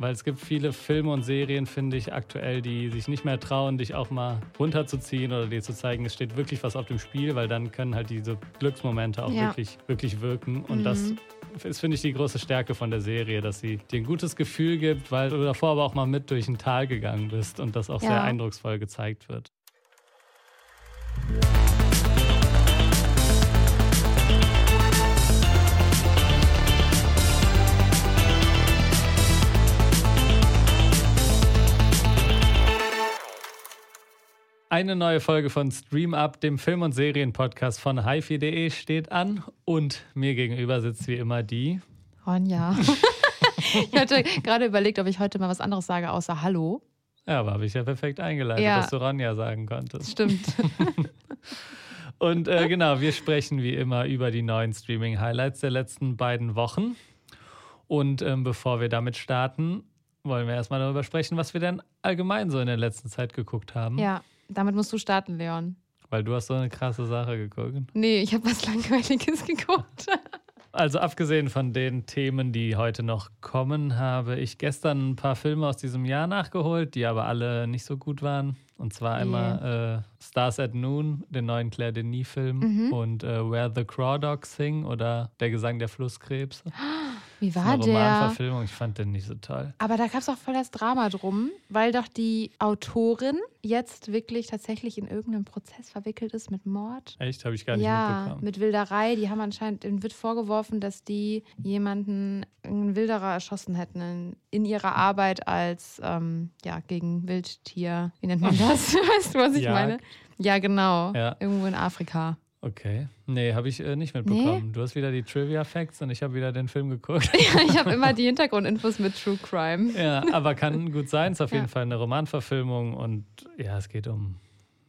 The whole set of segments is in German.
Weil es gibt viele Filme und Serien, finde ich, aktuell, die sich nicht mehr trauen, dich auch mal runterzuziehen oder dir zu zeigen, es steht wirklich was auf dem Spiel, weil dann können halt diese Glücksmomente auch Ja. wirklich, wirklich wirken. Und Mhm. das ist, finde ich, die große Stärke von der Serie, dass sie dir ein gutes Gefühl gibt, weil du davor aber auch mal mit durch ein Tal gegangen bist und das auch Ja. sehr eindrucksvoll gezeigt wird. Eine neue Folge von Stream Up, dem Film- und Serienpodcast von hifi.de steht an und mir gegenüber sitzt wie immer die. Ronja. ich hatte gerade überlegt, ob ich heute mal was anderes sage, außer Hallo. Ja, aber habe ich ja perfekt eingeleitet, Ja. dass du Ronja sagen konntest. Stimmt. Und äh, genau, wir sprechen wie immer über die neuen Streaming-Highlights der letzten beiden Wochen. Und ähm, bevor wir damit starten, wollen wir erstmal darüber sprechen, was wir denn allgemein so in der letzten Zeit geguckt haben. ja, damit musst du starten, Leon. Weil du hast so eine krasse Sache geguckt. Nee, ich habe was Langweiliges geguckt. Also abgesehen von den Themen, die heute noch kommen, habe ich gestern ein paar Filme aus diesem Jahr nachgeholt, die aber alle nicht so gut waren. Und zwar einmal äh, Stars at Noon, den neuen Claire Denis-Film, Mhm. und äh, Where the Crawdogs Sing oder Der Gesang der Flusskrebs. Wie Das ist war eine der? Romanverfilmung, ich fand den nicht so toll. Aber da gab es auch voll das Drama drum, weil doch die Autorin jetzt wirklich tatsächlich in irgendeinem Prozess verwickelt ist mit Mord. Echt? Habe ich gar nicht ja, mitbekommen. mit Wilderei. Die haben anscheinend, denen wird vorgeworfen, dass die jemanden, einen Wilderer erschossen hätten in, in ihrer Arbeit als, ähm, ja, gegen Wildtier. Wie nennt man das? weißt du, was ich Jagd. meine? Ja, genau. Ja. Irgendwo in Afrika. Okay. Nee, habe ich äh, nicht mitbekommen. Du hast wieder die Trivia-Facts und ich habe wieder den Film geguckt. Ja, ich habe immer die Hintergrundinfos mit True Crime. Ja, aber kann gut sein. Ist auf jeden Ja. Fall eine Romanverfilmung und ja, es geht um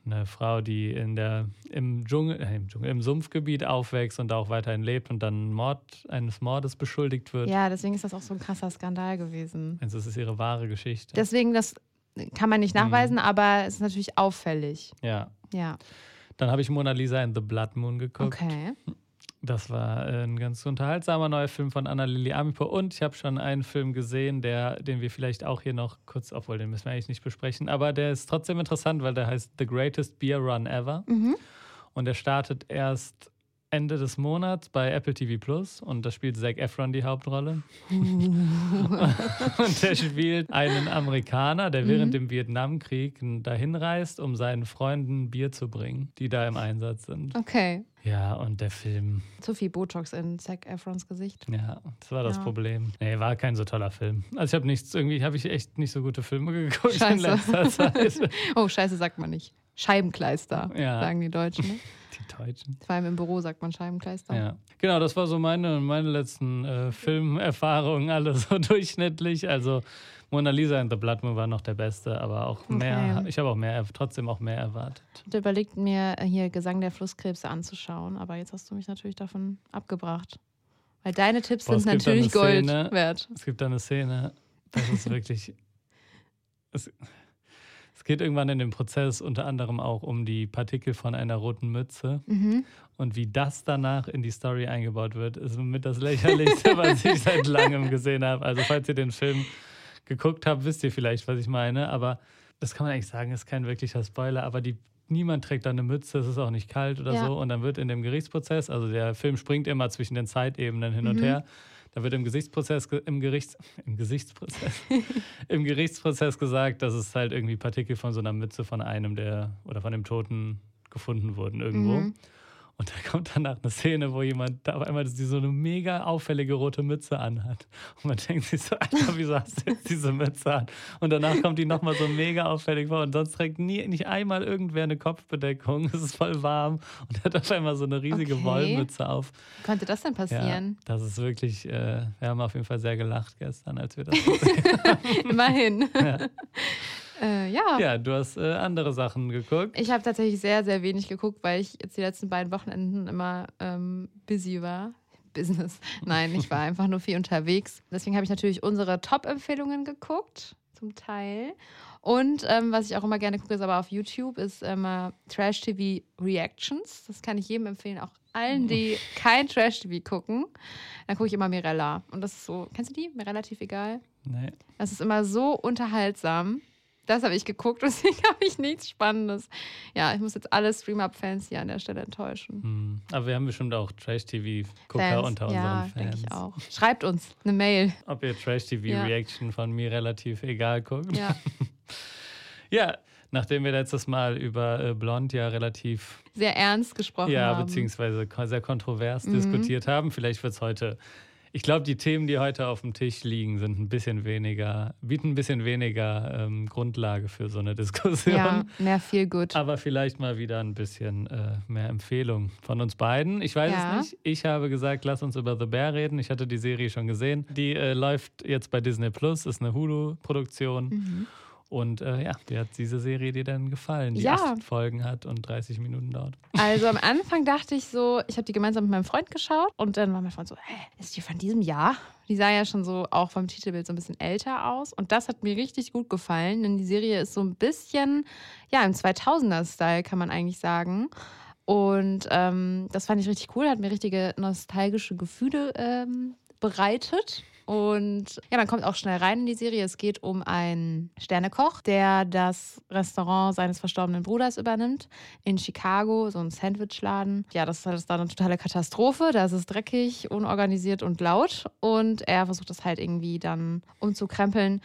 eine Frau, die in der, im, Dschungel, äh, im, Dschungel, im Sumpfgebiet aufwächst und da auch weiterhin lebt und dann Mord, eines Mordes beschuldigt wird. Ja, deswegen ist das auch so ein krasser Skandal gewesen. Also es ist ihre wahre Geschichte. Deswegen, das kann man nicht Mhm. nachweisen, aber es ist natürlich auffällig. ja. Ja, Dann habe ich Mona Lisa in The Blood Moon geguckt. okay. Das war äh, ein ganz unterhaltsamer neuer Film von Anna-Lili Amipo. Und ich habe schon einen Film gesehen, der, den wir vielleicht auch hier noch kurz, obwohl den müssen wir eigentlich nicht besprechen, aber der ist trotzdem interessant, weil der heißt The Greatest Beer Run Ever. Mhm. Und der startet erst Ende des Monats bei Apple TV Plus und da spielt Zac Efron die Hauptrolle. und der spielt einen Amerikaner, der während dem Vietnamkrieg dahin reist, um seinen Freunden Bier zu bringen, die da im Einsatz sind. Okay. Ja, und der Film, Zu viel Botox in Zac Efrons Gesicht. ja, das war das Ja. Problem. Nee, war kein so toller Film. Also ich habe nichts, irgendwie habe ich echt nicht so gute Filme geguckt in Scheiße. letzter Zeit. Oh, scheiße, sagt man nicht. Scheibenkleister, Ja. sagen die Deutschen. Ne? Die Deutschen. Vor allem im Büro sagt man Scheibenkleister. Ja, genau, das war so meine, meine letzten äh, Filmerfahrungen, alle so durchschnittlich. Also Mona Lisa in The Blood Moon war noch der beste, aber auch mehr, Okay. ich habe auch mehr, trotzdem auch mehr erwartet. Ich hatte überlegt, mir hier Gesang der Flusskrebse anzuschauen, aber jetzt hast du mich natürlich davon abgebracht. Weil deine Tipps Boah, sind natürlich Gold Szene- wert. Es gibt da eine Szene, das ist wirklich. es geht irgendwann in dem Prozess unter anderem auch um die Partikel von einer roten Mütze. Mhm. Und wie das danach in die Story eingebaut wird, ist mit das lächerlichste, was ich seit langem gesehen habe. Also, falls ihr den Film geguckt habt, wisst ihr vielleicht, was ich meine. Aber das kann man eigentlich sagen, ist kein wirklicher Spoiler. Aber die, niemand trägt da eine Mütze, es ist auch nicht kalt oder Ja. so. Und dann wird in dem Gerichtsprozess, also der Film springt immer zwischen den Zeitebenen hin und Mhm. her. Da wird im Gerichtsprozess, ge- im Gerichts, im Gesichtsprozess, im Gerichtsprozess gesagt, dass es halt irgendwie Partikel von so einer Mütze von einem der oder von dem Toten gefunden wurden irgendwo. Mhm. Und da kommt danach eine Szene, wo jemand da auf einmal so eine mega auffällige rote Mütze anhat. Und man denkt sich so, Alter, wieso hast du jetzt diese Mütze an? Und danach kommt die nochmal so mega auffällig vor. Und sonst trägt nie, nicht einmal irgendwer eine Kopfbedeckung. Es ist voll warm. Und er hat auf einmal so eine riesige Okay. Wollmütze auf. Wie konnte das denn Ja, passieren? das ist wirklich, äh, wir haben auf jeden Fall sehr gelacht gestern, als wir das gesehen Immerhin. haben. Äh, ja. Ja, du hast äh, andere Sachen geguckt. Ich habe tatsächlich sehr, sehr wenig geguckt, weil ich jetzt die letzten beiden Wochenenden immer ähm, busy war. Business. Nein, ich war einfach nur viel unterwegs. Deswegen habe ich natürlich unsere Top-Empfehlungen geguckt. zum Teil. Und ähm, was ich auch immer gerne gucke, ist aber auf YouTube, ist immer Trash-TV Reactions. Das kann ich jedem empfehlen, auch allen, die kein Trash-TV gucken. Dann gucke ich immer Mirella. Und das ist so, kennst du die? Mir relativ egal. Nee. Das ist immer so unterhaltsam. Das habe ich geguckt, deswegen habe ich nichts Spannendes. Ja, ich muss jetzt alle Stream-Up-Fans hier an der Stelle enttäuschen. Hm. Aber wir haben bestimmt auch Trash-TV-Gucker unter unseren ja, Fans. ich auch. Schreibt uns eine Mail. Ob ihr Trash-TV-Reaction von mir relativ egal guckt. Ja. Ja, nachdem wir letztes Mal über äh, Blond ja relativ, Sehr ernst gesprochen ja, haben. beziehungsweise ko- sehr kontrovers Mhm. diskutiert haben, vielleicht wird es heute. Ich glaube, die Themen, die heute auf dem Tisch liegen, sind ein bisschen weniger, bieten ein bisschen weniger ähm, Grundlage für so eine Diskussion. Ja, mehr viel gut. Aber vielleicht mal wieder ein bisschen äh, mehr Empfehlung von uns beiden. Ich weiß Ja. es nicht. Ich habe gesagt, lass uns über The Bear reden. Ich hatte die Serie schon gesehen. Die äh, läuft jetzt bei Disney Plus, ist eine Hulu-Produktion. Mhm. Und äh, ja, wie hat diese Serie dir denn gefallen, die Ja. acht Folgen hat und 30 Minuten dauert? Also am Anfang dachte ich so, ich habe die gemeinsam mit meinem Freund geschaut und dann war mein Freund so, hä, ist die von diesem Jahr? Die sah ja schon so auch vom Titelbild so ein bisschen älter aus und das hat mir richtig gut gefallen, denn die Serie ist so ein bisschen, ja, im 2000er-Style kann man eigentlich sagen. Und ähm, das fand ich richtig cool, hat mir richtige nostalgische Gefühle ähm, bereitet. Und ja, man kommt auch schnell rein in die Serie. Es geht um einen Sternekoch, der das Restaurant seines verstorbenen Bruders übernimmt in Chicago, so ein Sandwichladen. Ja, das ist halt dann eine totale Katastrophe. Da ist es dreckig, unorganisiert und laut. Und er versucht das halt irgendwie dann umzukrempeln.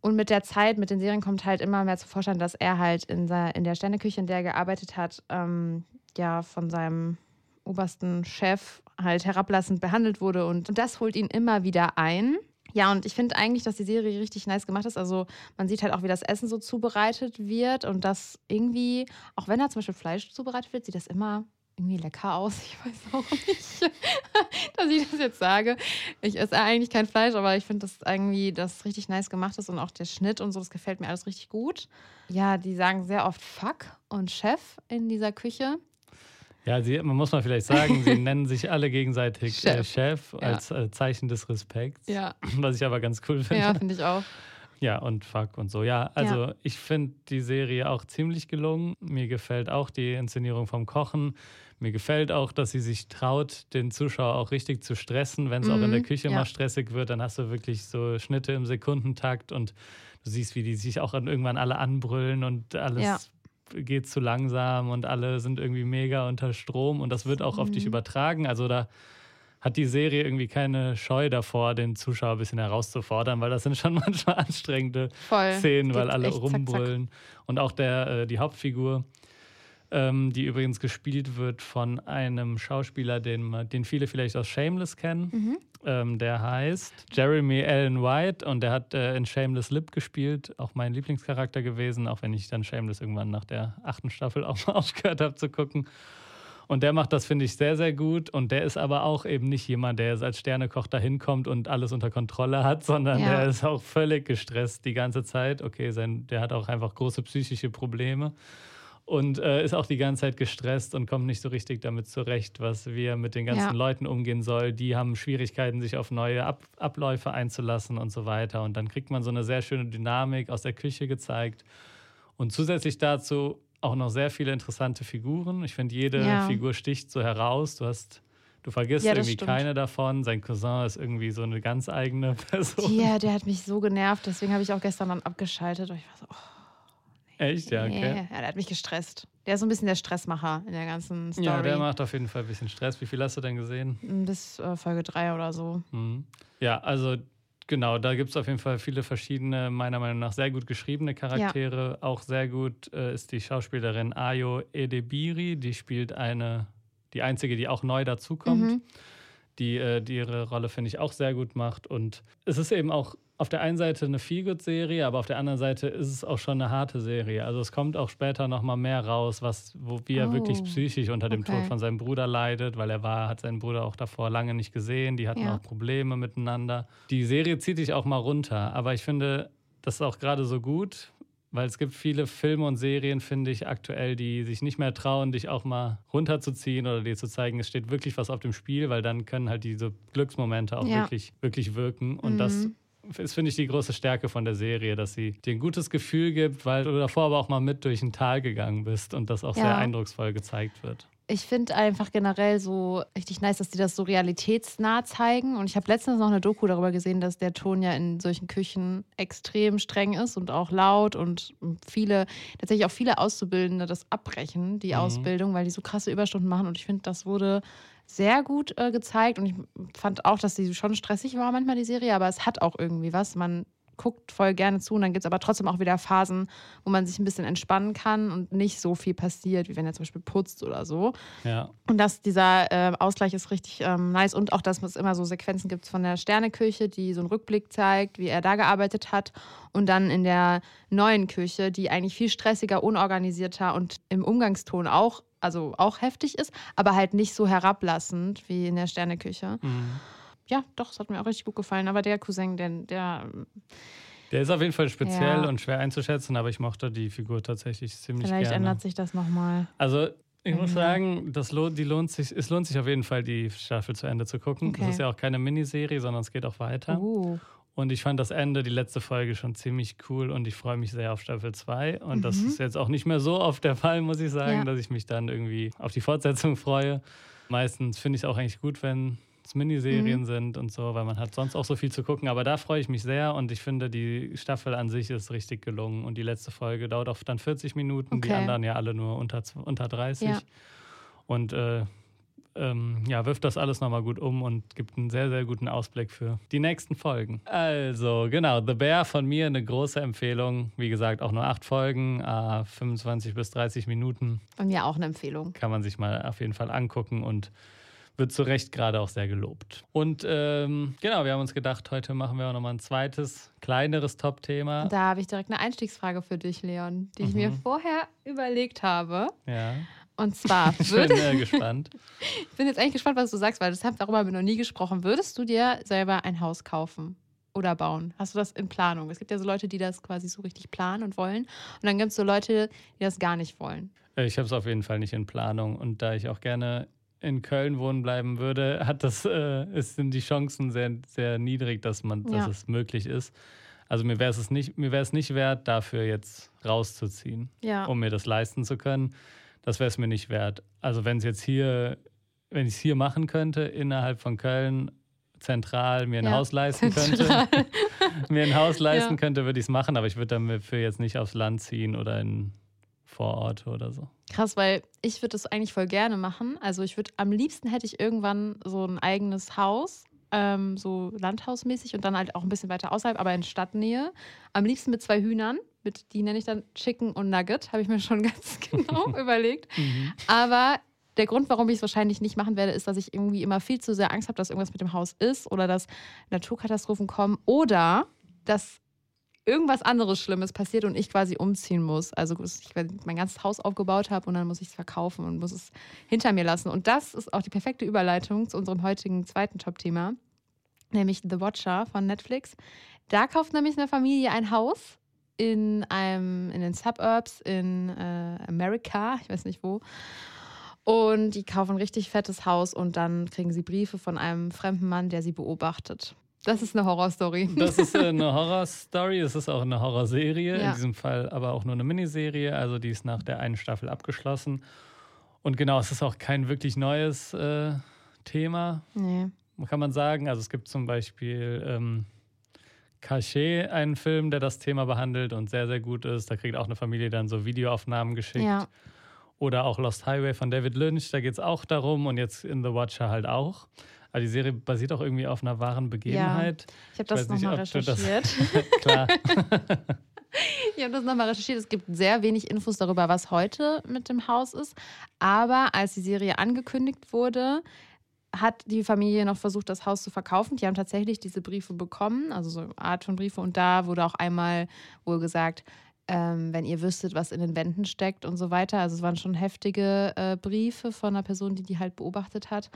Und mit der Zeit, mit den Serien kommt halt immer mehr zu Vorschein, dass er halt in, der, in der Sterneküche, in der er gearbeitet hat, ähm, ja, von seinem obersten Chef halt herablassend behandelt wurde. Und, und das holt ihn immer wieder ein. Ja, und ich finde eigentlich, dass die Serie richtig nice gemacht ist. Also man sieht halt auch, wie das Essen so zubereitet wird und das irgendwie, auch wenn da zum Beispiel Fleisch zubereitet wird, sieht das immer irgendwie lecker aus. Ich weiß auch nicht, dass ich das jetzt sage. Ich esse eigentlich kein Fleisch, aber ich finde das irgendwie, das richtig nice gemacht ist und auch der Schnitt und so, das gefällt mir alles richtig gut. Ja, die sagen sehr oft Fuck und Chef in dieser Küche. Ja, sie, man muss mal vielleicht sagen, sie nennen sich alle gegenseitig Chef, äh, Chef. Ja. als äh, Zeichen des Respekts. Ja, Was ich aber ganz cool finde. ja finde ich auch. Ja, und fuck und so. Ja, also ich finde die Serie auch ziemlich gelungen. Mir gefällt auch die Inszenierung vom Kochen. Mir gefällt auch, dass sie sich traut, den Zuschauer auch richtig zu stressen. Wenn es auch in der Mhm, Küche ja. mal stressig wird, dann hast du wirklich so Schnitte im Sekundentakt und du siehst, wie die sich auch an- irgendwann alle anbrüllen und alles Ja. Geht zu langsam und alle sind irgendwie mega unter Strom und das wird auch auf dich Mhm. übertragen. Also da hat die Serie irgendwie keine Scheu davor, den Zuschauer ein bisschen herauszufordern, weil das sind schon manchmal anstrengende Voll. Szenen, weil alle echt zack, zack. rumbrüllen. Und auch der, äh, die Hauptfigur, ähm, die übrigens gespielt wird von einem Schauspieler, den, den viele vielleicht aus Shameless kennen. Mhm. Ähm, der heißt Jeremy Allen White und der hat äh, in Shameless Lip gespielt, auch mein Lieblingscharakter gewesen, auch wenn ich dann Shameless irgendwann nach der achten Staffel auch mal aufgehört habe zu gucken. Und der macht das, finde ich, sehr, sehr gut. Und der ist aber auch eben nicht jemand, der jetzt als Sternekoch da hinkommt und alles unter Kontrolle hat, sondern Ja. der ist auch völlig gestresst die ganze Zeit. Okay, sein, der hat auch einfach große psychische Probleme und äh, ist auch die ganze Zeit gestresst und kommt nicht so richtig damit zurecht, was wir mit den ganzen Ja. Leuten umgehen soll. Die haben Schwierigkeiten, sich auf neue Ab Abläufe einzulassen und so weiter. Und dann kriegt man so eine sehr schöne Dynamik aus der Küche gezeigt. Und zusätzlich dazu auch noch sehr viele interessante Figuren. Ich finde, jede Ja. Figur sticht so heraus. Du hast, du vergisst Ja, irgendwie stimmt. keine davon. Sein Cousin ist irgendwie so eine ganz eigene Person. Ja, der hat mich so genervt, deswegen habe ich auch gestern dann abgeschaltet. Und ich war so, oh, Echt, ja, okay. Ja, der hat mich gestresst. Der ist so ein bisschen der Stressmacher in der ganzen Story. Ja, der macht auf jeden Fall ein bisschen Stress. Wie viel hast du denn gesehen? Bis äh, Folge 3 oder so. Mhm. Ja, also genau, da gibt es auf jeden Fall viele verschiedene, meiner Meinung nach sehr gut geschriebene Charaktere. Auch sehr gut äh, ist die Schauspielerin Ayo Edebiri, die spielt eine, die einzige, die auch neu dazukommt. Mhm. die, äh, die ihre Rolle, finde ich, auch sehr gut macht. Und es ist eben auch auf der einen Seite eine Feelgood-Serie, aber auf der anderen Seite ist es auch schon eine harte Serie. Also es kommt auch später noch mal mehr raus, was, wo, wie er Oh, wirklich psychisch unter dem okay. Tod von seinem Bruder leidet, weil er war, hat seinen Bruder auch davor lange nicht gesehen. Die hatten Ja. auch Probleme miteinander. Die Serie zieht dich auch mal runter, aber ich finde, das ist auch gerade so gut, weil es gibt viele Filme und Serien, finde ich, aktuell, die sich nicht mehr trauen, dich auch mal runterzuziehen oder dir zu zeigen, es steht wirklich was auf dem Spiel, weil dann können halt diese Glücksmomente auch Ja. wirklich, wirklich wirken. Und das Mhm. Ist, finde ich, die große Stärke von der Serie, dass sie dir ein gutes Gefühl gibt, weil du davor aber auch mal mit durch ein Tal gegangen bist und das auch ja. sehr eindrucksvoll gezeigt wird. Ich finde einfach generell so richtig nice, dass die das so realitätsnah zeigen. Und ich habe letztens noch eine Doku darüber gesehen, dass der Ton ja in solchen Küchen extrem streng ist und auch laut und viele, tatsächlich auch viele Auszubildende das abbrechen, die mhm. Ausbildung, weil die so krasse Überstunden machen. Und ich finde, das wurde sehr gut äh, gezeigt. Und ich fand auch, dass die schon stressig war manchmal, die Serie, aber es hat auch irgendwie was. Man guckt voll gerne zu und dann gibt es aber trotzdem auch wieder Phasen, wo man sich ein bisschen entspannen kann und nicht so viel passiert, wie wenn er zum Beispiel putzt oder so. Ja. Und dass dieser äh, Ausgleich ist richtig ähm, nice und auch, dass es immer so Sequenzen gibt von der Sterneküche, die so einen Rückblick zeigt, wie er da gearbeitet hat und dann in der neuen Küche, die eigentlich viel stressiger, unorganisierter und im Umgangston auch, also auch heftig ist, aber halt nicht so herablassend wie in der Sterneküche. Mhm ja, doch, es hat mir auch richtig gut gefallen. Aber der Cousin, der. Der, der ist auf jeden Fall speziell ja. und schwer einzuschätzen, aber ich mochte die Figur tatsächlich ziemlich Vielleicht gerne. ändert sich das nochmal. Also, ich muss sagen, das lohnt, die lohnt sich, es lohnt sich auf jeden Fall, die Staffel zu Ende zu gucken. Okay. Das ist ja auch keine Miniserie, sondern es geht auch weiter. Uh. Und ich fand das Ende, die letzte Folge, schon ziemlich cool und ich freue mich sehr auf Staffel 2. Und mhm. das ist jetzt auch nicht mehr so oft der Fall, muss ich sagen, ja. dass ich mich dann irgendwie auf die Fortsetzung freue. Meistens finde ich es auch eigentlich gut, wenn es Miniserien mhm. sind und so, weil man hat sonst auch so viel zu gucken. Aber da freue ich mich sehr und ich finde, die Staffel an sich ist richtig gelungen. Und die letzte Folge dauert auch dann 40 Minuten, okay. die anderen ja alle nur unter, unter 30. Ja. Und äh, ähm, ja, wirft das alles nochmal gut um und gibt einen sehr, sehr guten Ausblick für die nächsten Folgen. Also, genau, The Bear von mir eine große Empfehlung. Wie gesagt, auch nur acht Folgen, äh, 25 bis 30 Minuten. Von mir auch eine Empfehlung. Kann man sich mal auf jeden Fall angucken und wird zu Recht gerade auch sehr gelobt. Und ähm, genau, wir haben uns gedacht, heute machen wir auch nochmal ein zweites, kleineres Top-Thema. Da habe ich direkt eine Einstiegsfrage für dich, Leon, die mhm. ich mir mhm. vorher überlegt habe. Ja. Und zwar. Ich bin gespannt. ich bin jetzt eigentlich gespannt, was du sagst, weil das haben, darüber haben wir noch nie gesprochen. Würdest du dir selber ein Haus kaufen? oder bauen? Hast du das in Planung? Es gibt ja so Leute, die das quasi so richtig planen und wollen. Und dann gibt es so Leute, die das gar nicht wollen. Äh, ich habe es auf jeden Fall nicht in Planung. Und da ich auch gerne in Köln wohnen bleiben würde, hat das, äh, ist, sind die Chancen sehr, sehr niedrig, dass man, ja. dass es möglich ist. Also mir wäre es nicht, mir wäre es nicht wert, dafür jetzt rauszuziehen, ja. um mir das leisten zu können. Das wäre es mir nicht wert. Also wenn es jetzt hier, wenn ich es hier machen könnte, innerhalb von Köln, zentral mir ein ja. Haus leisten zentral. könnte, mir ein Haus leisten könnte, würde ich es machen, aber ich würde dafür jetzt nicht aufs Land ziehen oder in Vorort oder so. Krass, weil ich würde das eigentlich voll gerne machen. Also ich würde, am liebsten hätte ich irgendwann so ein eigenes Haus, ähm, so landhausmäßig und dann halt auch ein bisschen weiter außerhalb, aber in Stadtnähe. Am liebsten mit zwei Hühnern. Mit, die nenne ich dann Chicken und Nugget, habe ich mir schon ganz genau überlegt. Mhm. Aber der Grund, warum ich es wahrscheinlich nicht machen werde, ist, dass ich irgendwie immer viel zu sehr Angst habe, dass irgendwas mit dem Haus ist oder dass Naturkatastrophen kommen oder dass irgendwas anderes Schlimmes passiert und ich quasi umziehen muss. Also ich mein ganzes Haus aufgebaut habe und dann muss ich es verkaufen und muss es hinter mir lassen. Und das ist auch die perfekte Überleitung zu unserem heutigen zweiten Top-Thema, nämlich The Watcher von Netflix. Da kauft nämlich eine Familie ein Haus in einem in den Suburbs in äh, Amerika, ich weiß nicht wo. Und die kaufen ein richtig fettes Haus und dann kriegen sie Briefe von einem fremden Mann, der sie beobachtet. Das ist eine Horrorstory. Das ist äh, eine Horrorstory, es ist auch eine Horrorserie, ja. in diesem Fall aber auch nur eine Miniserie, also die ist nach der einen Staffel abgeschlossen. Und genau, es ist auch kein wirklich neues äh, Thema, nee. kann man sagen. Also es gibt zum Beispiel ähm, Cachet, einen Film, der das Thema behandelt und sehr, sehr gut ist. Da kriegt auch eine Familie dann so Videoaufnahmen geschickt. Ja. Oder auch Lost Highway von David Lynch, da geht es auch darum und jetzt in The Watcher halt auch. Aber die Serie basiert auch irgendwie auf einer wahren Begebenheit. Ja, ich habe das nochmal recherchiert. Das, klar. ich habe das nochmal recherchiert. Es gibt sehr wenig Infos darüber, was heute mit dem Haus ist. Aber als die Serie angekündigt wurde, hat die Familie noch versucht, das Haus zu verkaufen. Die haben tatsächlich diese Briefe bekommen, also so eine Art von Briefe. Und da wurde auch einmal wohl gesagt, ähm, wenn ihr wüsstet, was in den Wänden steckt und so weiter. Also es waren schon heftige äh, Briefe von einer Person, die die halt beobachtet hat.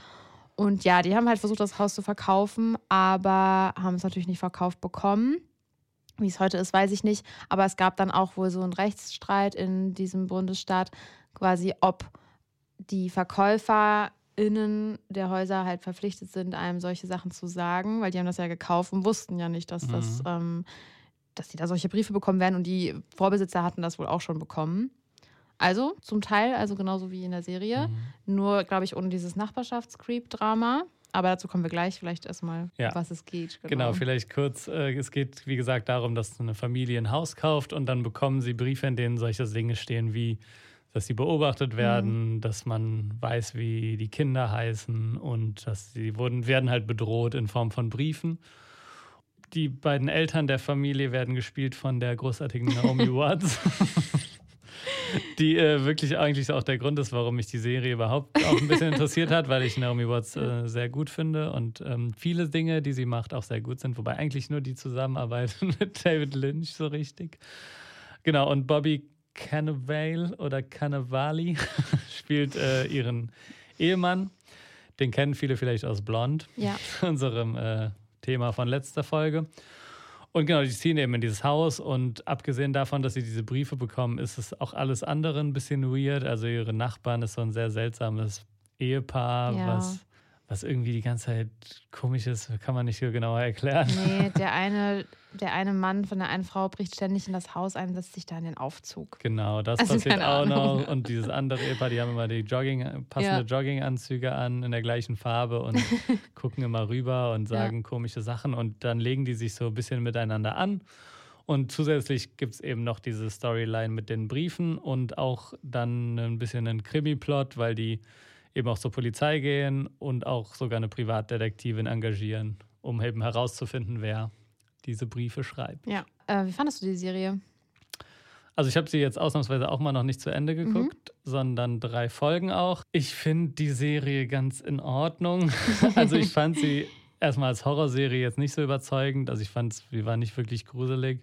Und ja, die haben halt versucht, das Haus zu verkaufen, aber haben es natürlich nicht verkauft bekommen. Wie es heute ist, weiß ich nicht. Aber es gab dann auch wohl so einen Rechtsstreit in diesem Bundesstaat, quasi ob die Verkäufer BesitzerInnen der Häuser halt verpflichtet sind, einem solche Sachen zu sagen, weil die haben das ja gekauft und wussten ja nicht, dass Mhm. das, ähm, dass die da solche Briefe bekommen werden und die Vorbesitzer hatten das wohl auch schon bekommen. Also zum Teil, also genauso wie in der Serie, Mhm. nur glaube ich ohne dieses Nachbarschafts-Creep-Drama. Aber dazu kommen wir gleich vielleicht erstmal, Ja. was es geht. Genau, vielleicht kurz. Äh, es geht, wie gesagt, darum, dass eine Familie ein Haus kauft und dann bekommen sie Briefe, in denen solche Dinge stehen wie, dass sie beobachtet werden, dass man weiß, wie die Kinder heißen und dass sie wurden, werden halt bedroht in Form von Briefen. Die beiden Eltern der Familie werden gespielt von der großartigen Naomi Watts. Die äh, wirklich eigentlich auch der Grund ist, warum mich die Serie überhaupt auch ein bisschen interessiert hat, weil ich Naomi Watts äh, sehr gut finde und ähm, viele Dinge, die sie macht, auch sehr gut sind. Wobei eigentlich nur die Zusammenarbeit mit David Lynch so richtig. Genau, und Bobby Cannavale oder Cannavali spielt äh, ihren Ehemann. Den kennen viele vielleicht aus Blonde Ja, unserem äh, Thema von letzter Folge. Und genau, die ziehen eben in dieses Haus und abgesehen davon, dass sie diese Briefe bekommen, ist es auch alles andere ein bisschen weird. Also ihre Nachbarn ist so ein sehr seltsames Ehepaar, Ja. was, was irgendwie die ganze Zeit komisch ist, kann man nicht so genauer erklären. nee, der eine, der eine Mann von der einen Frau bricht ständig in das Haus ein, setzt sich da in den Aufzug. Genau, das Also passiert auch Ahnung. noch. Und dieses andere Ehepaar, die haben immer die Jogging, passende Jogginganzüge an in der gleichen Farbe und gucken immer rüber und Ja. sagen komische Sachen. Und dann legen die sich so ein bisschen miteinander an. Und zusätzlich gibt es eben noch diese Storyline mit den Briefen und auch dann ein bisschen einen Krimi-Plot, weil die eben auch zur Polizei gehen und auch sogar eine Privatdetektivin engagieren, um eben herauszufinden, wer diese Briefe schreibt. Ja. Äh, wie fandest du die Serie? Also ich habe sie jetzt ausnahmsweise auch mal noch nicht zu Ende Mhm. geguckt, sondern drei Folgen auch. Ich finde die Serie ganz in Ordnung. also ich fand sie erstmal als Horrorserie jetzt nicht so überzeugend. Also ich fand, sie war nicht wirklich gruselig.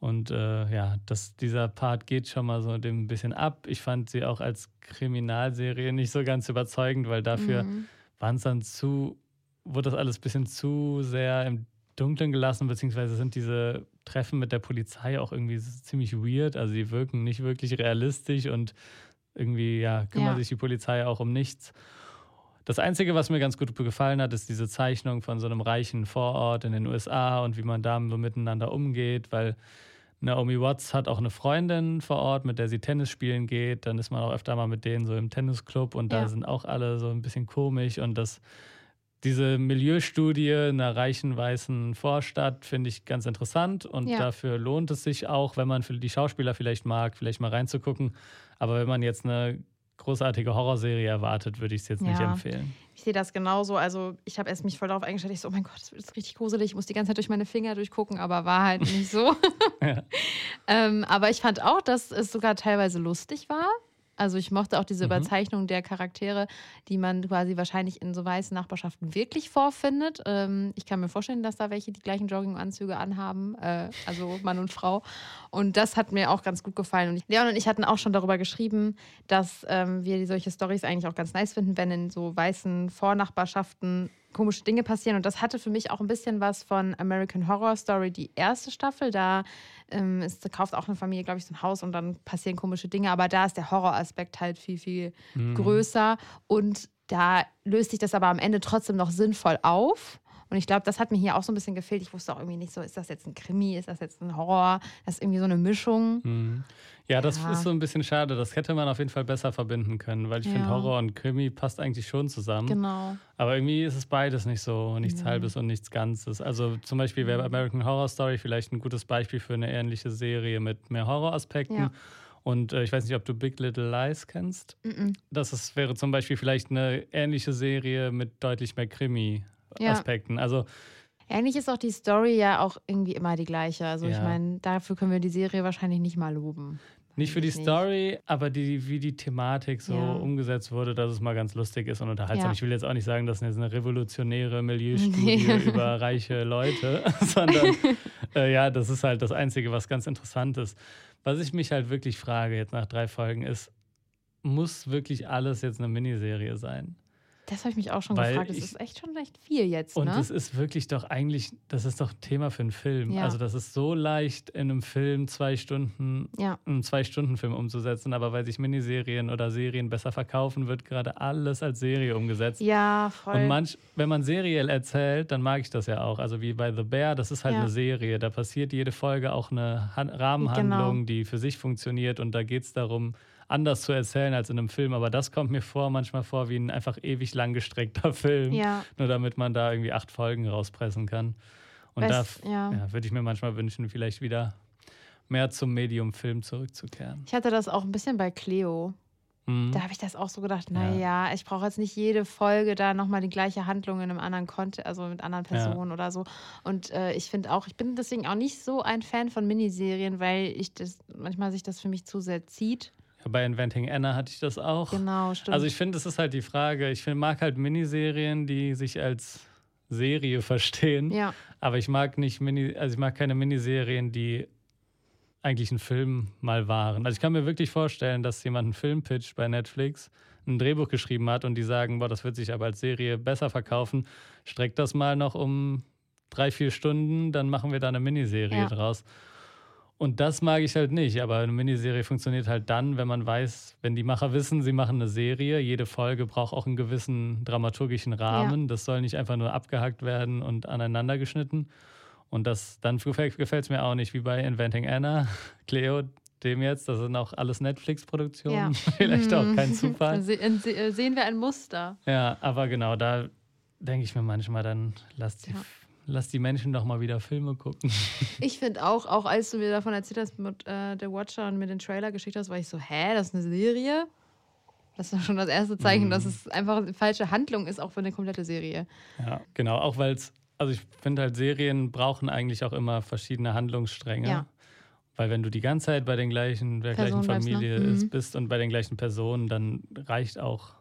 Und äh, ja, das, dieser Part geht schon mal so dem ein bisschen ab. Ich fand sie auch als Kriminalserie nicht so ganz überzeugend, weil dafür Mhm. waren es dann zu, wurde das alles ein bisschen zu sehr im Dunkeln gelassen, beziehungsweise sind diese Treffen mit der Polizei auch irgendwie ziemlich weird. Also die wirken nicht wirklich realistisch und irgendwie, ja, kümmert Ja. sich die Polizei auch um nichts. Das Einzige, was mir ganz gut gefallen hat, ist diese Zeichnung von so einem reichen Vorort in den USA und wie man da so miteinander umgeht, weil Naomi Watts hat auch eine Freundin vor Ort, mit der sie Tennis spielen geht. Dann ist man auch öfter mal mit denen so im Tennisclub und da Ja. sind auch alle so ein bisschen komisch und das diese Milieustudie in einer reichen weißen Vorstadt finde ich ganz interessant und Ja. dafür lohnt es sich auch, wenn man für die Schauspieler vielleicht mag, vielleicht mal reinzugucken. Aber wenn man jetzt eine großartige Horrorserie erwartet, würde ich es jetzt nicht Ja. empfehlen. Ich sehe das genauso. Also ich habe erst mich voll darauf eingestellt. Ich so, oh mein Gott, das wird jetzt richtig gruselig. Ich muss die ganze Zeit durch meine Finger durchgucken, aber war halt nicht so. Ja. ähm, aber ich fand auch, dass es sogar teilweise lustig war. Also ich mochte auch diese Mhm. Überzeichnung der Charaktere, die man quasi wahrscheinlich in so weißen Nachbarschaften wirklich vorfindet. Ähm, ich kann mir vorstellen, dass da welche die gleichen Jogginganzüge anhaben, äh, also Mann und Frau. Und das hat mir auch ganz gut gefallen. Und Leon und ich hatten auch schon darüber geschrieben, dass ähm, wir solche Stories eigentlich auch ganz nice finden, wenn in so weißen Vornachbarschaften komische Dinge passieren. Und das hatte für mich auch ein bisschen was von American Horror Story, die erste Staffel. Da ähm, ist, kauft auch eine Familie, glaube ich, so ein Haus und dann passieren komische Dinge. Aber da ist der Horroraspekt halt viel, viel Mhm. größer. Und da löst sich das aber am Ende trotzdem noch sinnvoll auf. Und ich glaube, das hat mir hier auch so ein bisschen gefehlt. Ich wusste auch irgendwie nicht so, ist das jetzt ein Krimi, ist das jetzt ein Horror? Das ist irgendwie so eine Mischung. Mhm. Ja, das Ja. ist so ein bisschen schade. Das hätte man auf jeden Fall besser verbinden können, weil ich finde, Ja. Horror und Krimi passt eigentlich schon zusammen. Genau. Aber irgendwie ist es beides nicht so, nichts Ja. Halbes und nichts Ganzes. Also zum Beispiel wäre American Horror Story vielleicht ein gutes Beispiel für eine ähnliche Serie mit mehr Horroraspekten. Und äh, ich weiß nicht, ob du Big Little Lies kennst. Mm-mm. Das ist, wäre zum Beispiel vielleicht eine ähnliche Serie mit deutlich mehr Krimi-Aspekten. Also Eigentlich ist auch die Story ja auch irgendwie immer die gleiche. Also ich Ja. meine, dafür können wir die Serie wahrscheinlich nicht mal loben. Nicht für die ich Story, aber die, wie die Thematik so Ja. umgesetzt wurde, dass es mal ganz lustig ist und unterhaltsam. Ja. Ich will jetzt auch nicht sagen, das ist jetzt eine revolutionäre Milieustudie Nee. über reiche Leute, sondern äh, ja, das ist halt das Einzige, was ganz interessant ist. Was ich mich halt wirklich frage jetzt nach drei Folgen ist, muss wirklich alles jetzt eine Miniserie sein? Das habe ich mich auch schon Weil gefragt. Das ich- ist echt schon recht viel jetzt, Und ne? das ist wirklich doch eigentlich, das ist doch Thema für einen Film. Ja. Also das ist so leicht in einem Film zwei Stunden, ja, einen Zwei-Stunden-Film umzusetzen, aber weil sich Miniserien oder Serien besser verkaufen, wird gerade alles als Serie umgesetzt. ja, voll. Und manch, wenn man seriell erzählt, dann mag ich das ja auch. Also wie bei The Bear, das ist halt Ja. eine Serie. Da passiert jede Folge auch eine Han Rahmenhandlung, Genau. die für sich funktioniert. Und da geht es darum, anders zu erzählen als in einem Film. Aber das kommt mir vor, manchmal vor wie ein einfach ewig langgestreckter Film. ja, Nur damit man da irgendwie acht Folgen rauspressen kann. Und da Weißt- ja. ja, würde ich mir manchmal wünschen, vielleicht wieder mehr zum Medium Film zurückzukehren. Ich hatte das auch ein bisschen bei Cleo. Mhm. Da habe ich das auch so gedacht, Ja. naja, ich brauche jetzt nicht jede Folge da nochmal die gleiche Handlung in einem anderen Kontext, also mit anderen Ja. Personen oder so. Und äh, ich finde auch, ich bin deswegen auch nicht so ein Fan von Miniserien, weil ich das manchmal sich das für mich zu sehr zieht. Ja, bei Inventing Anna hatte ich das auch. Genau, stimmt. Also ich finde, es ist halt die Frage, ich find, mag halt Miniserien, die sich als Serie verstehen, ja, aber ich mag nicht Mini, also ich mag keine Miniserien, die eigentlich ein Film mal waren. Also ich kann mir wirklich vorstellen, dass jemand einen Film pitcht bei Netflix, ein Drehbuch geschrieben hat und die sagen, boah, das wird sich aber als Serie besser verkaufen, streckt das mal noch um drei, vier Stunden, dann machen wir da eine Miniserie Ja. draus. Und das mag ich halt nicht, aber eine Miniserie funktioniert halt dann, wenn man weiß, wenn die Macher wissen, sie machen eine Serie, jede Folge braucht auch einen gewissen dramaturgischen Rahmen. Das soll nicht einfach nur abgehackt werden und aneinander geschnitten. Und das, dann gefällt es mir auch nicht, wie bei Inventing Anna, Cleo, dem jetzt, das sind auch alles Netflix-Produktionen, Ja. vielleicht auch kein Dann Zufall. se äh, se sehen wir ein Muster. Ja, aber genau, da denke ich mir manchmal dann, lass die, Ja. Lass die Menschen doch mal wieder Filme gucken. Ich finde auch, auch als du mir davon erzählt hast mit äh, The Watcher und mir den Trailer geschickt hast, war ich so, hä, das ist eine Serie? Das war schon das erste Zeichen, Mhm. dass es einfach eine falsche Handlung ist, auch für eine komplette Serie. Ja, genau, auch weil es, also ich finde halt, Serien brauchen eigentlich auch immer verschiedene Handlungsstränge. Ja. Weil wenn du die ganze Zeit bei den gleichen, der gleichen Person bleibst, ne? Familie Mhm. ist, bist und bei den gleichen Personen, dann reicht auch,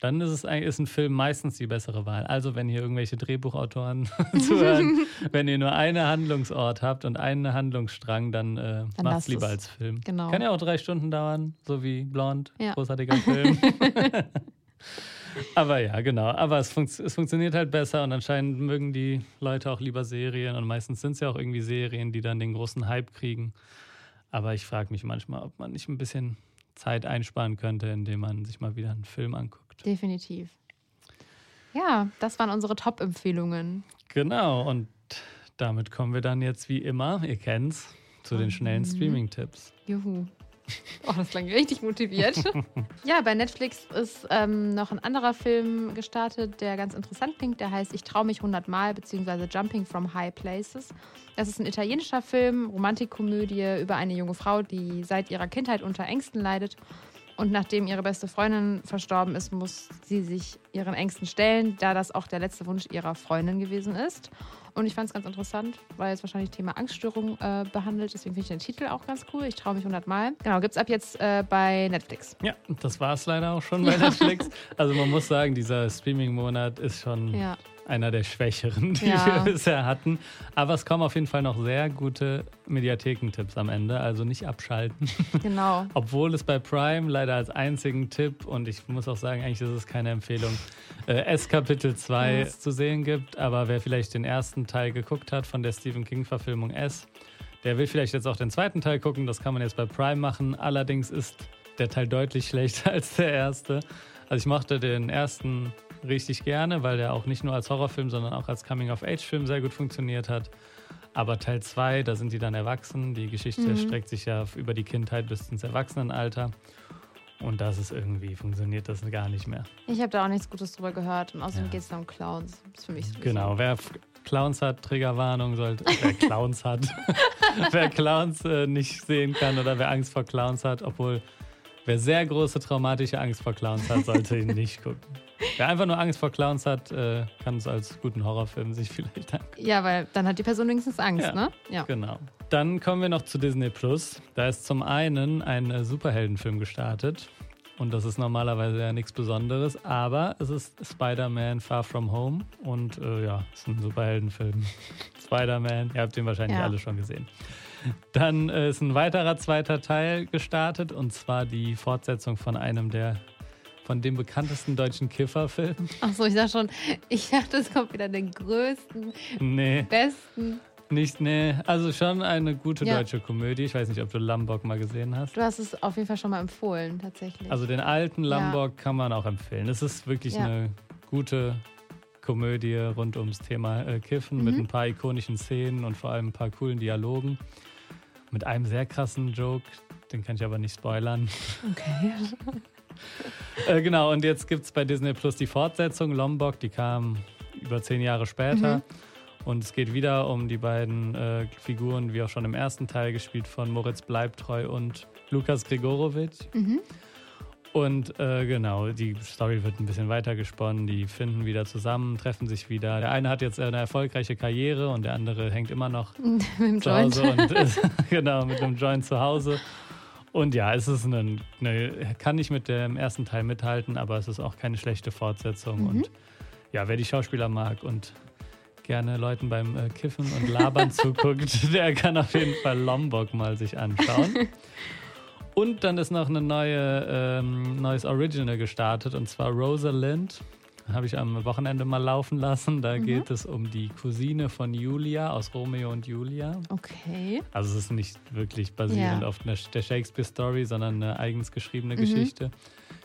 dann ist es eigentlich ist ein Film meistens die bessere Wahl. Also wenn hier irgendwelche Drehbuchautoren zuhören, wenn ihr nur einen Handlungsort habt und einen Handlungsstrang, dann, äh, Dann macht lasst es lieber es. als Film. Genau. Kann ja auch drei Stunden dauern, so wie Blond, Ja. großartiger Film. Aber ja, genau. Aber es, funkt, es funktioniert halt besser und anscheinend mögen die Leute auch lieber Serien und meistens sind es ja auch irgendwie Serien, die dann den großen Hype kriegen. Aber ich frage mich manchmal, ob man nicht ein bisschen Zeit einsparen könnte, indem man sich mal wieder einen Film anguckt. Definitiv. Ja, das waren unsere Top-Empfehlungen. Genau, und damit kommen wir dann jetzt wie immer, ihr kennt's, zu den schnellen Mhm. Streaming-Tipps. Juhu. Oh, das klang richtig motiviert. ja, bei Netflix ist ähm, noch ein anderer Film gestartet, der ganz interessant klingt. Der heißt Ich traue mich 100 Mal, beziehungsweise Jumping from High Places. Das ist ein italienischer Film, Romantikkomödie über eine junge Frau, die seit ihrer Kindheit unter Ängsten leidet. Und nachdem ihre beste Freundin verstorben ist, muss sie sich ihren Ängsten stellen, da das auch der letzte Wunsch ihrer Freundin gewesen ist. Und ich fand es ganz interessant, weil es wahrscheinlich Thema Angststörung äh, behandelt. Deswegen finde ich den Titel auch ganz cool. Ich traue mich 100 Mal. Genau, gibt es ab jetzt äh, bei Netflix. Ja, das war es leider auch schon bei Netflix. Also man muss sagen, dieser Streaming-Monat ist schon Ja, einer der schwächeren, die Ja. wir bisher hatten. Aber es kommen auf jeden Fall noch sehr gute Mediathekentipps am Ende, also nicht abschalten. genau. Obwohl es bei Prime leider als einzigen Tipp, und ich muss auch sagen, eigentlich ist es keine Empfehlung, äh, S Kapitel 2 Ja. zu sehen gibt. Aber wer vielleicht den ersten Teil geguckt hat von der Stephen King-Verfilmung S, der will vielleicht jetzt auch den zweiten Teil gucken. Das kann man jetzt bei Prime machen. Allerdings ist der Teil deutlich schlechter als der erste. Also ich mochte den ersten richtig gerne, weil der auch nicht nur als Horrorfilm, sondern auch als Coming-of-Age-Film sehr gut funktioniert hat. Aber Teil 2, da sind die dann erwachsen. Die Geschichte Mhm. streckt sich ja über die Kindheit bis ins Erwachsenenalter. Und das ist irgendwie, funktioniert das gar nicht mehr. Ich habe da auch nichts Gutes drüber gehört. Und außerdem Ja. geht es da um Clowns. Das ist für mich sowieso. Genau, wer Clowns hat, Triggerwarnung sollte. Wer Clowns hat. wer Clowns äh, nicht sehen kann oder wer Angst vor Clowns hat, obwohl wer sehr große traumatische Angst vor Clowns hat, sollte ihn nicht gucken. Wer einfach nur Angst vor Clowns hat, äh, kann es als guten Horrorfilm sich vielleicht angucken. Ja, weil dann hat die Person wenigstens Angst, Ja. ne? Ja. Genau. Dann kommen wir noch zu Disney Plus. Da ist zum einen ein äh, Superheldenfilm gestartet. Und das ist normalerweise ja nichts Besonderes, aber es ist Spider-Man Far From Home. Und äh, ja, es ist ein Superheldenfilm. Spider-Man, ihr habt den wahrscheinlich Ja. alle schon gesehen. Dann äh, ist ein weiterer zweiter Teil gestartet und zwar die Fortsetzung von einem der von dem bekanntesten deutschen Kifferfilm. Achso, ich sag schon, ich dachte, es kommt wieder den größten, Nee, besten. nicht, nee. Also schon eine gute Ja. deutsche Komödie. Ich weiß nicht, ob du Lombok mal gesehen hast. Du hast es auf jeden Fall schon mal empfohlen, tatsächlich. Also den alten Ja. Lombok kann man auch empfehlen. Es ist wirklich Ja. eine gute Komödie rund ums Thema äh, Kiffen mit Mhm. ein paar ikonischen Szenen und vor allem ein paar coolen Dialogen. Mit einem sehr krassen Joke, den kann ich aber nicht spoilern. okay. Äh, genau, und jetzt gibt es bei Disney Plus die Fortsetzung Lombok, die kam über zehn Jahre später. Mhm. Und es geht wieder um die beiden äh, Figuren, wie auch schon im ersten Teil, gespielt von Moritz Bleibtreu und Lukas Gregorowitsch. Mhm. Und äh, genau, die Story wird ein bisschen weiter gesponnen. Die finden wieder zusammen, treffen sich wieder. Der eine hat jetzt eine erfolgreiche Karriere und der andere hängt immer noch Mit dem zu Joint. Hause und ist genau mit einem Joint zu Hause. Und ja, es ist eine, eine, kann nicht mit dem ersten Teil mithalten, aber es ist auch keine schlechte Fortsetzung. Mhm. Und ja, wer die Schauspieler mag und gerne Leuten beim äh, Kiffen und Labern zuguckt, der kann auf jeden Fall Lombok mal sich anschauen. Und dann ist noch ein neue, ähm, neues Original gestartet und zwar Rosalind. Habe ich am Wochenende mal laufen lassen. Da Mhm. geht es um die Cousine von Julia aus Romeo und Julia. Okay. Also es ist nicht wirklich basierend Ja. auf einer, der Shakespeare-Story, sondern eine eigens geschriebene Mhm. Geschichte,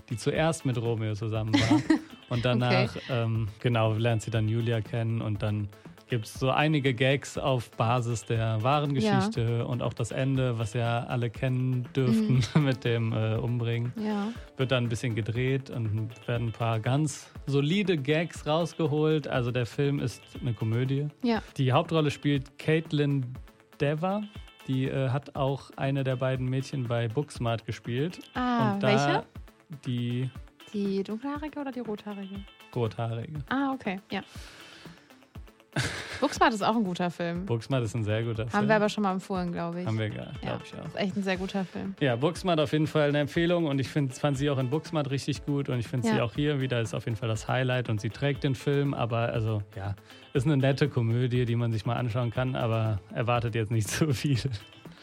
die zuerst mit Romeo zusammen war. und danach, ähm, genau, lernt sie dann Julia kennen und dann gibt es so einige Gags auf Basis der wahren Ja. Geschichte und auch das Ende, was ja alle kennen dürften mit dem äh, Umbringen, Ja. wird dann ein bisschen gedreht und werden ein paar ganz solide Gags rausgeholt. Also der Film ist eine Komödie. Ja. Die Hauptrolle spielt Caitlin Dever. Die äh, hat auch eine der beiden Mädchen bei Booksmart gespielt. Ah, und da welche? Die Die dunkelhaarige oder die rothaarige? rothaarige. Ah, okay, ja. Booksmart ist auch ein guter Film. Booksmart ist ein sehr guter Film. Haben wir aber schon mal empfohlen, glaube ich. Haben wir, glaube ja. ich auch. Ist echt ein sehr guter Film. Ja, Booksmart auf jeden Fall eine Empfehlung und ich find, fand sie auch in Booksmart richtig gut und ich finde sie Ja. auch hier wieder ist auf jeden Fall das Highlight und sie trägt den Film, aber also ja, ist eine nette Komödie, die man sich mal anschauen kann, aber erwartet jetzt nicht zu viel.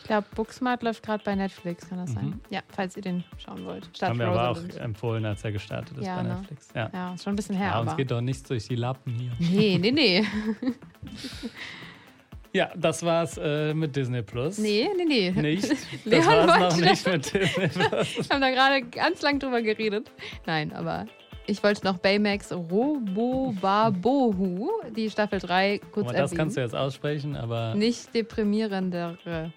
Ich glaube, Booksmart läuft gerade bei Netflix, kann das sein? Mhm. Ja, falls ihr den schauen wollt. Statt Haben wir aber auch empfohlen, als er gestartet ist Ja, bei ne? Netflix. Ja. Ja, ist schon ein bisschen her, Ja, uns geht doch nichts durch die Lappen hier. Nee, nee, nee. Ja, das war's äh, mit Disney Plus. Nee, nee, nee. Nicht. Das Leon war's noch wollte nicht mit Disney Plus. Wir haben da gerade ganz lang drüber geredet. Nein, aber ich wollte noch Baymax Robobabohu, die Staffel 3, kurz Aber das erwähnen. kannst du jetzt aussprechen, aber Nicht deprimierendere.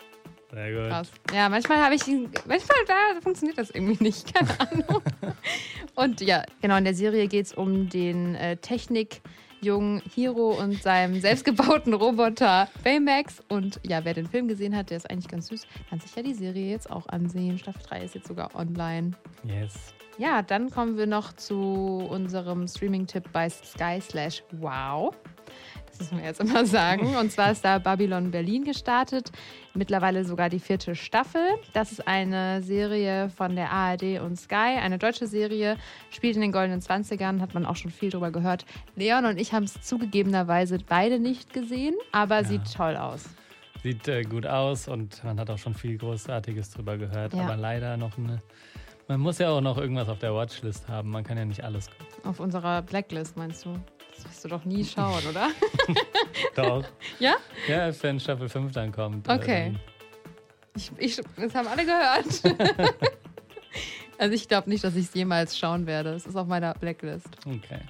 Sehr gut. Krass. Ja, manchmal habe ich, manchmal da funktioniert das irgendwie nicht, keine Ahnung. Und ja, genau, in der Serie geht es um den äh, Technikjungen Hiro und seinem selbstgebauten Roboter Baymax. Und ja, wer den Film gesehen hat, der ist eigentlich ganz süß, kann sich ja die Serie jetzt auch ansehen. Staffel 3 ist jetzt sogar online. Yes. Ja, dann kommen wir noch zu unserem Streaming-Tipp bei Sky slash Wow. Das müssen wir jetzt immer sagen. Und zwar ist da Babylon Berlin gestartet. Mittlerweile sogar die vierte Staffel. Das ist eine Serie von der ARD und Sky, eine deutsche Serie, spielt in den goldenen 20ern, hat man auch schon viel drüber gehört. Leon und ich haben es zugegebenerweise beide nicht gesehen, aber sieht toll aus. Sieht äh, gut aus und man hat auch schon viel Großartiges drüber gehört, Ja. aber leider noch eine. Man muss ja auch noch irgendwas auf der Watchlist haben. Man kann ja nicht alles gucken. Auf unserer Blacklist, meinst du? Das wirst du doch nie schauen, oder? Doch. Ja? Ja, wenn Staffel 5 dann kommt. äh, Okay. Ich, ich, das haben alle gehört. also ich glaube nicht, dass ich es jemals schauen werde. Es ist auf meiner Blacklist. Okay.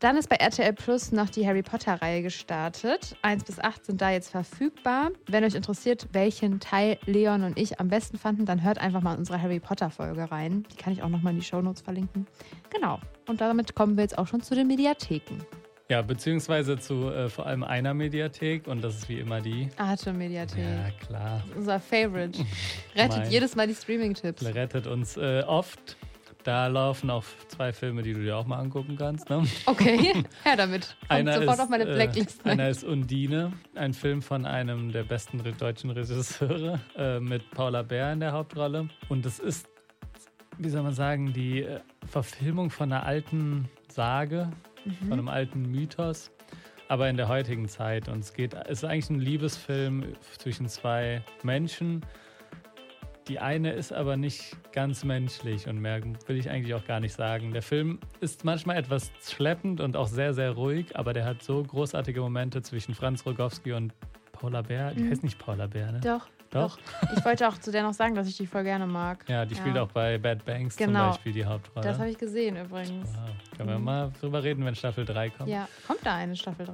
Dann ist bei RTL Plus noch die Harry Potter-Reihe gestartet. 1 bis 8 sind da jetzt verfügbar. Wenn euch interessiert, welchen Teil Leon und ich am besten fanden, dann hört einfach mal in unsere Harry Potter-Folge rein. Die kann ich auch nochmal in die Shownotes verlinken. Genau. Und damit kommen wir jetzt auch schon zu den Mediatheken. Ja, beziehungsweise zu äh, vor allem einer Mediathek und das ist wie immer die. Arte Mediathek. Ja, klar. Unser Favorite. Rettet jedes Mal die Streaming-Tipps. Rettet uns äh, oft. Da laufen auch zwei Filme, die du dir auch mal angucken kannst. Ne? Okay, her damit. Kommt Einer sofort ist, auf meine Blacklist. Äh, einer ist Undine, ein Film von einem der besten deutschen Regisseure äh, mit Paula Bär in der Hauptrolle. Und es ist, wie soll man sagen, die äh, Verfilmung von einer alten Sage, Mhm. von einem alten Mythos, aber in der heutigen Zeit. Und es geht, es ist eigentlich ein Liebesfilm zwischen zwei Menschen, die eine ist aber nicht ganz menschlich und mehr will ich eigentlich auch gar nicht sagen. Der Film ist manchmal etwas schleppend und auch sehr, sehr ruhig, aber der hat so großartige Momente zwischen Franz Rogowski und Paula Bär. Die Mhm. heißt nicht Paula Bär, ne? Doch. Doch? Ich wollte auch zu der noch sagen, dass ich die voll gerne mag. Ja, die spielt Ja. auch bei Bad Banks Genau. zum Beispiel die Hauptrolle. Das habe ich gesehen übrigens. wow. Können wir Mhm. mal drüber reden, wenn Staffel 3 kommt? Ja, kommt da eine Staffel 3?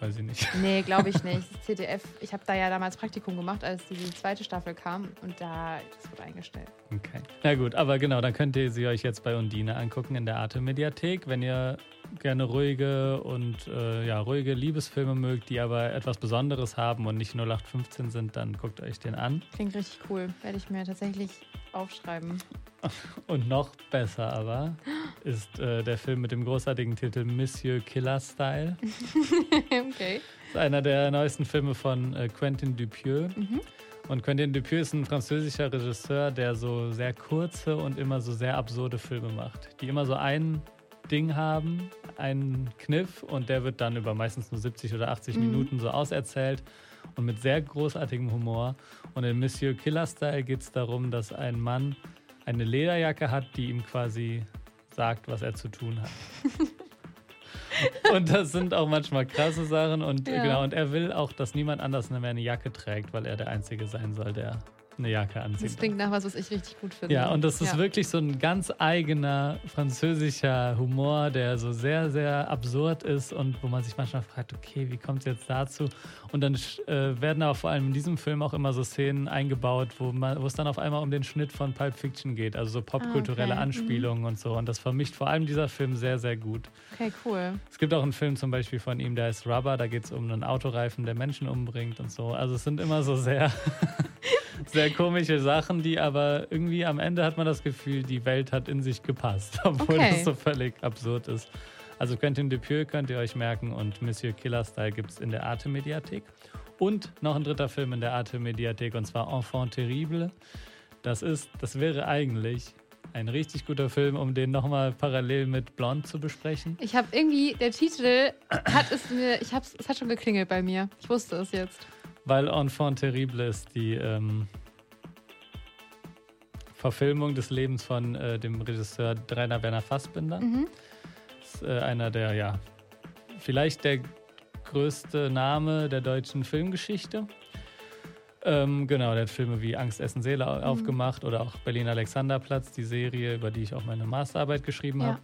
Weiß ich nicht. Nee, glaube ich nicht. Das CDF, ich habe da ja damals Praktikum gemacht, als diese zweite Staffel kam und da, das wurde eingestellt. Okay. Na gut, aber genau, dann könnt ihr sie euch jetzt bei Undine angucken in der Arte Mediathek, wenn ihr gerne ruhige und äh, ja, ruhige Liebesfilme mögt, die aber etwas Besonderes haben und nicht 0815 sind, dann guckt euch den an. Klingt richtig cool. Werde ich mir tatsächlich aufschreiben. Und noch besser aber ist äh, der Film mit dem großartigen Titel Monsieur Killer Style. okay. ist einer der neuesten Filme von äh, Quentin Dupieux. Mhm. Und Quentin Dupieux ist ein französischer Regisseur, der so sehr kurze und immer so sehr absurde Filme macht, die immer so ein Ding haben, einen Kniff und der wird dann über meistens nur 70 oder 80 Mhm. Minuten so auserzählt und mit sehr großartigem Humor. Und in Monsieur Killer Style geht es darum, dass ein Mann eine Lederjacke hat, die ihm quasi sagt, was er zu tun hat. und das sind auch manchmal krasse Sachen und Ja. genau und er will auch, dass niemand anders mehr eine Jacke trägt, weil er der einzige sein soll, der eine Jacke anzieht. Das klingt nach was, was ich richtig gut finde. Ja, und das ist Ja. wirklich so ein ganz eigener französischer Humor, der so sehr, sehr absurd ist und wo man sich manchmal fragt, okay, wie kommt es jetzt dazu? Und dann äh, werden auch vor allem in diesem Film auch immer so Szenen eingebaut, wo, man, wo es dann auf einmal um den Schnitt von Pulp Fiction geht, also so popkulturelle Ah, okay. Anspielungen und so. Und das vermischt vor allem dieser Film sehr, sehr gut. Okay, cool. Es gibt auch einen Film zum Beispiel von ihm, der heißt Rubber, da geht es um einen Autoreifen, der Menschen umbringt und so. Also es sind immer so sehr, sehr komische Sachen, die aber irgendwie am Ende hat man das Gefühl, die Welt hat in sich gepasst, obwohl Okay. das so völlig absurd ist. Also Quentin Dupieux könnt ihr euch merken und Monsieur Killer Style gibt es in der Arte Mediathek. Und noch ein dritter Film in der Arte Mediathek und zwar Enfant Terrible. Das ist, das wäre eigentlich ein richtig guter Film, um den nochmal parallel mit Blonde zu besprechen. Ich habe irgendwie, der Titel hat es mir, ich hab's, es hat schon geklingelt bei mir. Ich wusste es jetzt. Weil Enfant Terrible ist die ähm, Verfilmung des Lebens von äh, dem Regisseur Rainer Werner Fassbinder. Mhm. Ist äh, einer der, ja, vielleicht der größte Name der deutschen Filmgeschichte. Ähm, genau, der hat Filme wie Angst, Essen, Seele au- aufgemacht oder auch Berlin Alexanderplatz, die Serie, über die ich auch meine Masterarbeit geschrieben Ja. habe.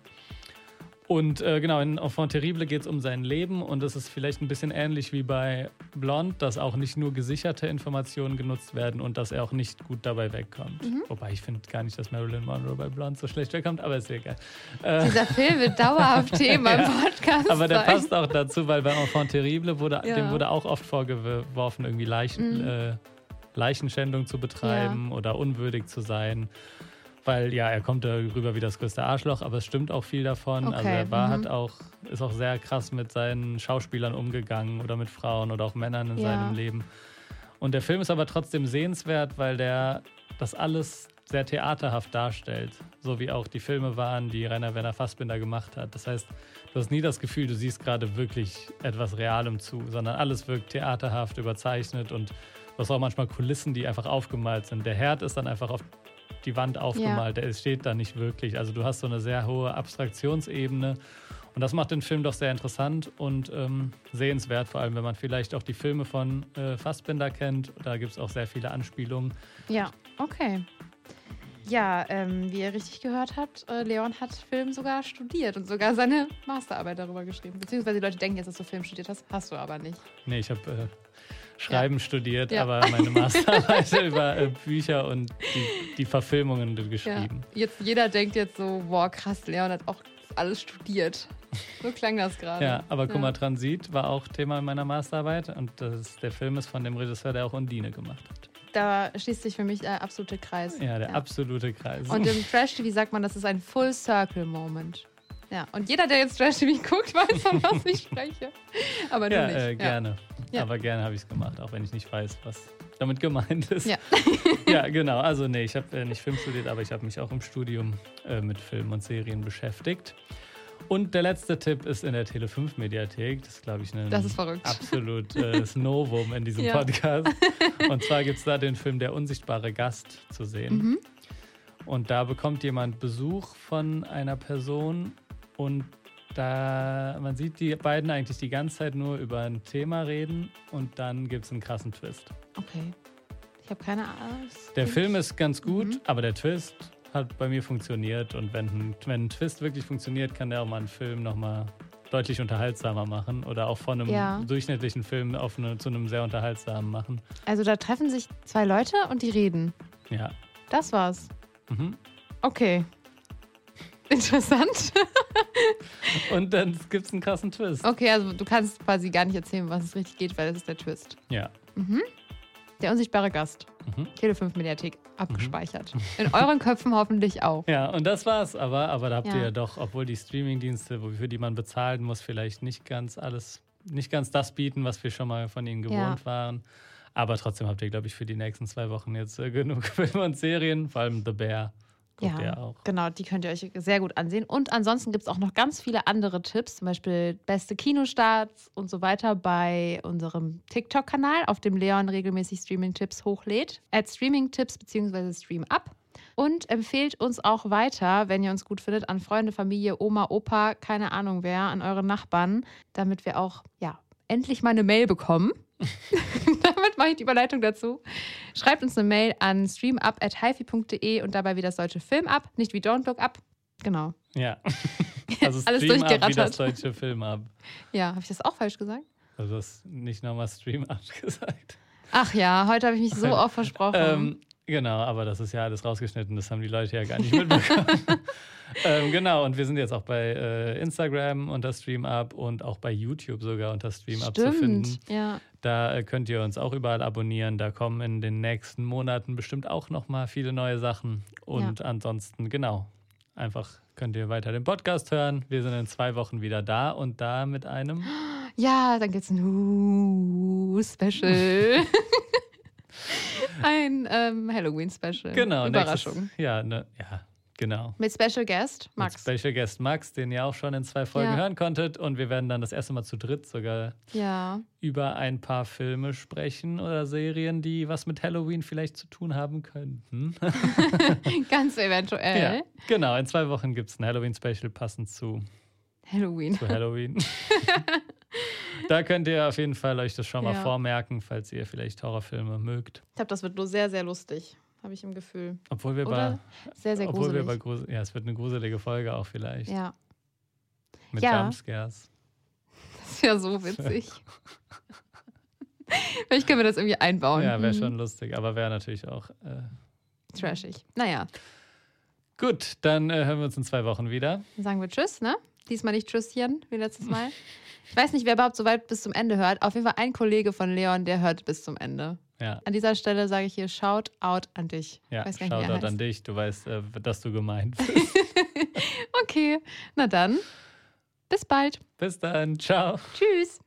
Und äh, genau, in Enfant Terrible geht es um sein Leben und es ist vielleicht ein bisschen ähnlich wie bei Blonde, dass auch nicht nur gesicherte Informationen genutzt werden und dass er auch nicht gut dabei wegkommt. Mhm. Wobei ich finde gar nicht, dass Marilyn Monroe bei Blonde so schlecht wegkommt, aber ist egal. Äh, Dieser Film wird dauerhaft Thema im Podcast. aber der sein. passt auch dazu, weil bei Enfant Terrible wurde, Ja. dem wurde auch oft vorgeworfen, irgendwie Leichen, Mhm. äh, Leichenschändung zu betreiben oder unwürdig zu sein. Weil ja, er kommt darüber wie das größte Arschloch, aber es stimmt auch viel davon. Also Okay, er war, mhm. hat auch, ist auch sehr krass mit seinen Schauspielern umgegangen oder mit Frauen oder auch Männern in Ja. seinem Leben. Und der Film ist aber trotzdem sehenswert, weil der das alles sehr theaterhaft darstellt. So wie auch die Filme waren, die Rainer Werner Fassbinder gemacht hat. Das heißt, du hast nie das Gefühl, du siehst gerade wirklich etwas Realem zu, sondern alles wirkt theaterhaft, überzeichnet und du hast auch manchmal Kulissen, die einfach aufgemalt sind. Der Herd ist dann einfach auf die Wand aufgemalt, der steht da nicht wirklich. Also du hast so eine sehr hohe Abstraktionsebene und das macht den Film doch sehr interessant und ähm, sehenswert, vor allem wenn man vielleicht auch die Filme von äh, Fassbinder kennt. Da gibt es auch sehr viele Anspielungen. Ja, okay. Ja, ähm, wie ihr richtig gehört habt, äh, Leon hat Film sogar studiert und sogar seine Masterarbeit darüber geschrieben. Beziehungsweise die Leute denken jetzt, dass du Film studiert hast, hast du aber nicht. Nee, ich habe äh, Schreiben studiert, Ja. aber meine Masterarbeit über äh, Bücher und die, die Verfilmungen geschrieben. Ja. Jetzt jeder denkt jetzt so, boah, krass, Leon hat auch alles studiert. So klang das gerade. Ja, aber guck mal, Ja. Transit war auch Thema in meiner Masterarbeit und das der Film ist von dem Regisseur, der auch Undine gemacht hat. Da schließt sich für mich der absolute Kreis. Ja, der absolute Kreis. Und im Trash-TV sagt man, das ist ein Full-Circle-Moment. Ja, und jeder, der jetzt Trash-TV guckt, weiß, von was ich spreche. Aber nur ja, nicht. äh, gerne. Ja. Aber gerne habe ich es gemacht, auch wenn ich nicht weiß, was damit gemeint ist. Ja. ja, genau. Also nee, ich habe äh, nicht Film studiert, aber ich habe mich auch im Studium äh, mit Film und Serien beschäftigt. Und der letzte Tipp ist in der Tele5-Mediathek. Das ist, glaube ich, ein Das ist verrückt. absolut äh, Novum in diesem Ja. Podcast. Und zwar gibt es da den Film Der unsichtbare Gast zu sehen. Mhm. Und da bekommt jemand Besuch von einer Person und da man sieht die beiden eigentlich die ganze Zeit nur über ein Thema reden und dann gibt es einen krassen Twist. Okay. Ich habe keine Ahnung. Der Film ist ganz gut, Mhm. aber der Twist hat bei mir funktioniert und wenn ein, wenn ein Twist wirklich funktioniert, kann der auch mal einen Film nochmal deutlich unterhaltsamer machen oder auch von einem Ja. durchschnittlichen Film auf eine, zu einem sehr unterhaltsamen machen. Also da treffen sich zwei Leute und die reden. Ja. Das war's. Mhm. Okay. Interessant. Und dann gibt es einen krassen Twist. Okay, also du kannst quasi gar nicht erzählen, was es richtig geht, weil das ist der Twist. Ja. Der unsichtbare Gast. Mhm. Tele5 Mediathek abgespeichert. In euren Köpfen hoffentlich auch. Ja, und das war's aber. Aber da habt ihr Ja. ja doch, obwohl die Streamingdienste, für die man bezahlen muss, vielleicht nicht ganz alles, nicht ganz das bieten, was wir schon mal von ihnen gewohnt waren. Aber trotzdem habt ihr, glaube ich, für die nächsten zwei Wochen jetzt äh, genug Filme und Serien, vor allem The Bear. Guckt ihr auch. genau, die könnt ihr euch sehr gut ansehen. Und ansonsten gibt es auch noch ganz viele andere Tipps, zum Beispiel beste Kinostarts und so weiter bei unserem TikTok-Kanal, auf dem Leon regelmäßig Streaming-Tipps hochlädt. At Streaming-Tipps bzw. Stream-Up. Und empfehlt uns auch weiter, wenn ihr uns gut findet, an Freunde, Familie, Oma, Opa, keine Ahnung wer, an eure Nachbarn, damit wir auch, ja, endlich mal eine Mail bekommen. Damit mache ich die Überleitung dazu. Schreibt uns eine Mail an streamup.hifi.de und dabei wie das deutsche Film ab, nicht wie Don't Look Up. Genau. Ja. Also Alles ab wie das durchgerattert. deutsche Film ab. Ja, habe ich das auch falsch gesagt? Also das nicht nochmal Stream ab gesagt. Ach ja, heute habe ich mich so oft versprochen. Ähm, genau, aber das ist ja alles rausgeschnitten, das haben die Leute ja gar nicht mitbekommen. ähm, genau, und wir sind jetzt auch bei äh, Instagram unter StreamUp und auch bei YouTube sogar unter StreamUp zu finden. Stimmt. Ja. Da äh, könnt ihr uns auch überall abonnieren. Da kommen in den nächsten Monaten bestimmt auch nochmal viele neue Sachen. Und ansonsten, genau, einfach könnt ihr weiter den Podcast hören. Wir sind in zwei Wochen wieder da und da mit einem. ja, dann gibt es ein Special. ein ähm, Halloween-Special. Genau, Überraschung. Nächstes, ja, ne, ja, genau. Mit Special Guest, Mit Max. Special Guest Max, den ihr auch schon in zwei Folgen Ja. hören konntet. Und wir werden dann das erste Mal zu dritt sogar Ja. über ein paar Filme sprechen oder Serien, die was mit Halloween vielleicht zu tun haben könnten. Ganz eventuell. ja, genau. In zwei Wochen gibt es ein Halloween-Special passend zu, Halloween. zu Halloween. da könnt ihr auf jeden Fall euch das schon mal Ja. vormerken, falls ihr vielleicht Horrorfilme mögt. Ich glaube, das wird nur sehr, sehr lustig. Habe ich im Gefühl. Obwohl wir Oder bei, sehr, sehr obwohl wir gruselig. bei Grusel, ja, es wird eine gruselige Folge auch vielleicht. ja, Mit Ja. Jumpscares. das ist ja so witzig. Vielleicht können wir das irgendwie einbauen. Ja, wäre Mhm. schon lustig, aber wäre natürlich auch. Äh, Trashig. Naja, Gut, dann äh, hören wir uns in zwei Wochen wieder. dann sagen wir Tschüss, ne? Diesmal nicht Tschüsschen, wie letztes Mal. Ich weiß nicht, wer überhaupt so weit bis zum Ende hört. Auf jeden Fall ein Kollege von Leon, der hört bis zum Ende. Ja, An dieser Stelle sage ich hier Shout out an dich. ja. nicht, Shoutout heißt. an dich. Du weißt, äh, dass du gemeint bist. Okay, na dann. Bis bald. Bis dann. Ciao. Tschüss.